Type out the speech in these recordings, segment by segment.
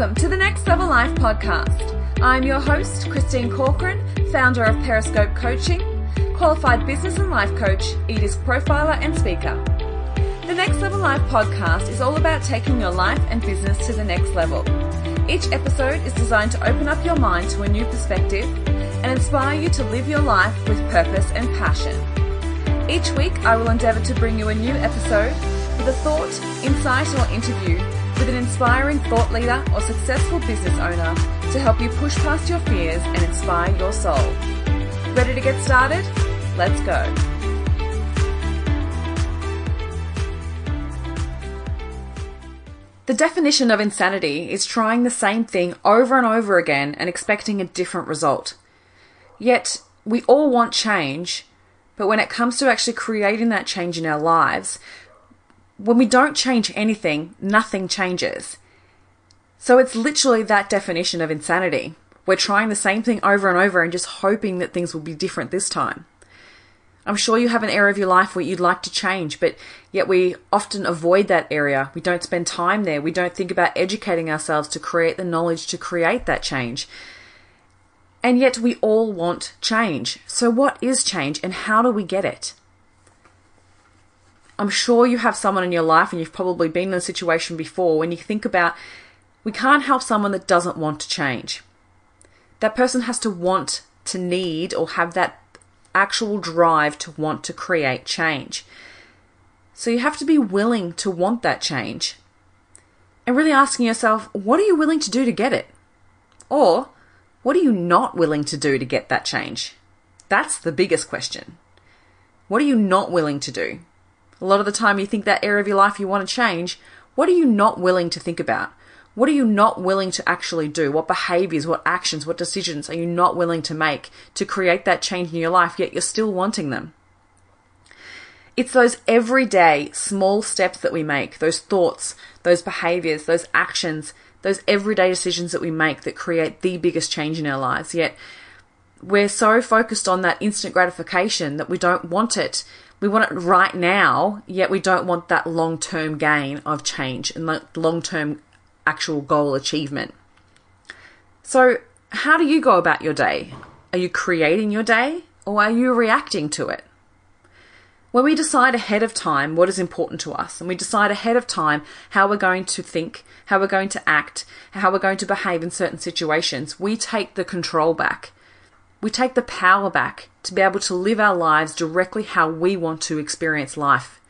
Welcome to the Next Level Life podcast. I'm your host, Christine Corcoran, founder of Periscope Coaching, qualified business and life coach, eDisc profiler, and speaker. The Next Level Life podcast is all about taking your life and business to the next level. Each episode is designed to open up your mind to a new perspective and inspire you to live your life with purpose and passion. Each week, I will endeavour to bring you a new episode with a thought, insight, or interview with an inspiring thought leader or successful business owner to help you push past your fears and inspire your soul. Ready to get started? Let's go. The definition of insanity is trying the same thing over and over again and expecting a different result. Yet, we all want change, but when it comes to actually creating that change in our lives, when we don't change anything, nothing changes. So it's literally that definition of insanity. We're trying the same thing over and over and just hoping that things will be different this time. I'm sure you have an area of your life where you'd like to change, but yet we often avoid that area. We don't spend time there. We don't think about educating ourselves to create the knowledge to create that change. And yet we all want change. So, what is change and how do we get it? I'm sure you have someone in your life, and you've probably been in a situation before when you think about we can't help someone that doesn't want to change. That person has to want to need or have that actual drive to want to create change. So you have to be willing to want that change. And really asking yourself, what are you willing to do to get it? Or what are you not willing to do to get that change? That's the biggest question. What are you not willing to do? A lot of the time you think that area of your life you want to change. What are you not willing to think about? What are you not willing to actually do? What behaviors, what actions, what decisions are you not willing to make to create that change in your life, yet you're still wanting them? It's those everyday small steps that we make, those thoughts, those behaviors, those actions, those everyday decisions that we make that create the biggest change in our lives. Yet we're so focused on that instant gratification that we don't want it. We want it right now, yet we don't want that long term gain of change and long term actual goal achievement. So, how do you go about your day? Are you creating your day or are you reacting to it? When we decide ahead of time what is important to us, and we decide ahead of time how we're going to think, how we're going to act, how we're going to behave in certain situations, we take the control back. We take the power back to be able to live our lives directly how we want to experience life,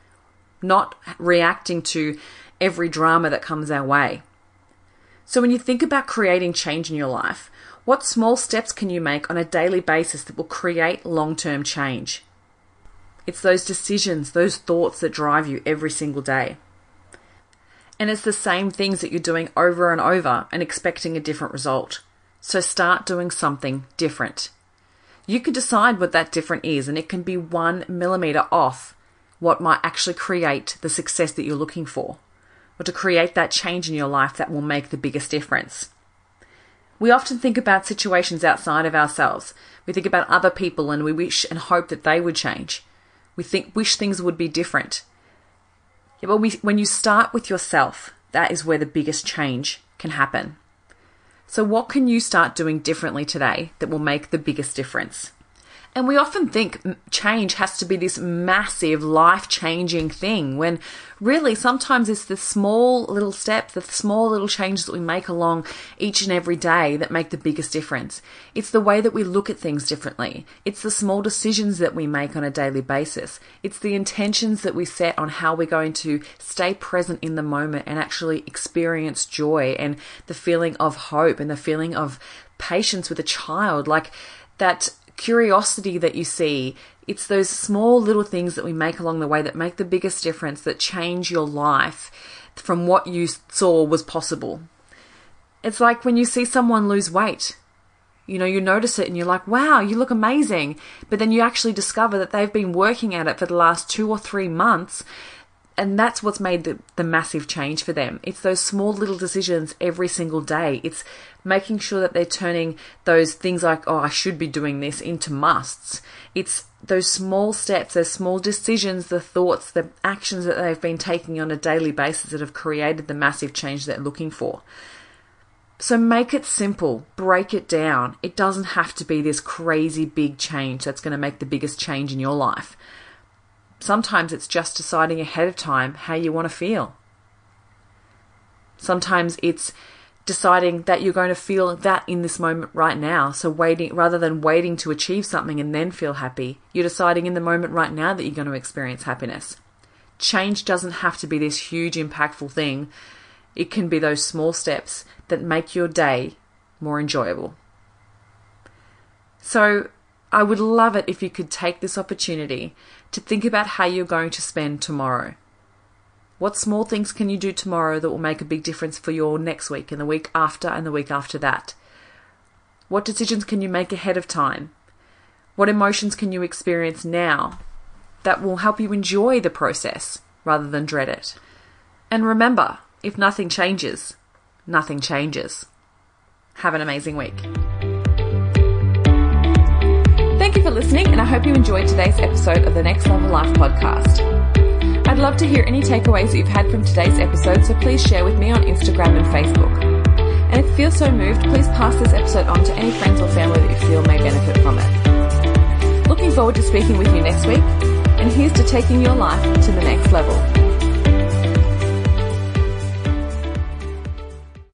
not reacting to every drama that comes our way. So, when you think about creating change in your life, what small steps can you make on a daily basis that will create long term change? It's those decisions, those thoughts that drive you every single day. And it's the same things that you're doing over and over and expecting a different result. So start doing something different. You can decide what that different is, and it can be one millimeter off what might actually create the success that you're looking for or to create that change in your life that will make the biggest difference. We often think about situations outside of ourselves. We think about other people and we wish and hope that they would change. We think wish things would be different. Yeah, but we, when you start with yourself, that is where the biggest change can happen. So, what can you start doing differently today that will make the biggest difference? And we often think change has to be this massive, life changing thing when really sometimes it's the small little steps, the small little changes that we make along each and every day that make the biggest difference. It's the way that we look at things differently. It's the small decisions that we make on a daily basis. It's the intentions that we set on how we're going to stay present in the moment and actually experience joy and the feeling of hope and the feeling of patience with a child. Like, that curiosity that you see. It's those small little things that we make along the way that make the biggest difference, that change your life from what you saw was possible. It's like when you see someone lose weight. You know, you notice it and you're like, wow, you look amazing. But then you actually discover that they've been working at it for the last two or three months and that's what's made the, the massive change for them. It's those small little decisions every single day. It's making sure that they're turning those things like, oh, I should be doing this into musts. It's those small steps, those small decisions, the thoughts, the actions that they've been taking on a daily basis that have created the massive change they're looking for. So make it simple, break it down. It doesn't have to be this crazy big change that's going to make the biggest change in your life. Sometimes it's just deciding ahead of time how you want to feel. Sometimes it's deciding that you're going to feel that in this moment right now. So waiting rather than waiting to achieve something and then feel happy, you're deciding in the moment right now that you're going to experience happiness. Change doesn't have to be this huge impactful thing. It can be those small steps that make your day more enjoyable. So, I would love it if you could take this opportunity to think about how you're going to spend tomorrow. What small things can you do tomorrow that will make a big difference for your next week and the week after and the week after that? What decisions can you make ahead of time? What emotions can you experience now that will help you enjoy the process rather than dread it? And remember, if nothing changes, nothing changes. Have an amazing week. Thank you for listening, and I hope you enjoyed today's episode of the Next Level Life podcast. I'd love to hear any takeaways that you've had from today's episode, so please share with me on Instagram and Facebook. And if you feel so moved, please pass this episode on to any friends or family that you feel may benefit from it. Looking forward to speaking with you next week, and here's to taking your life to the next level.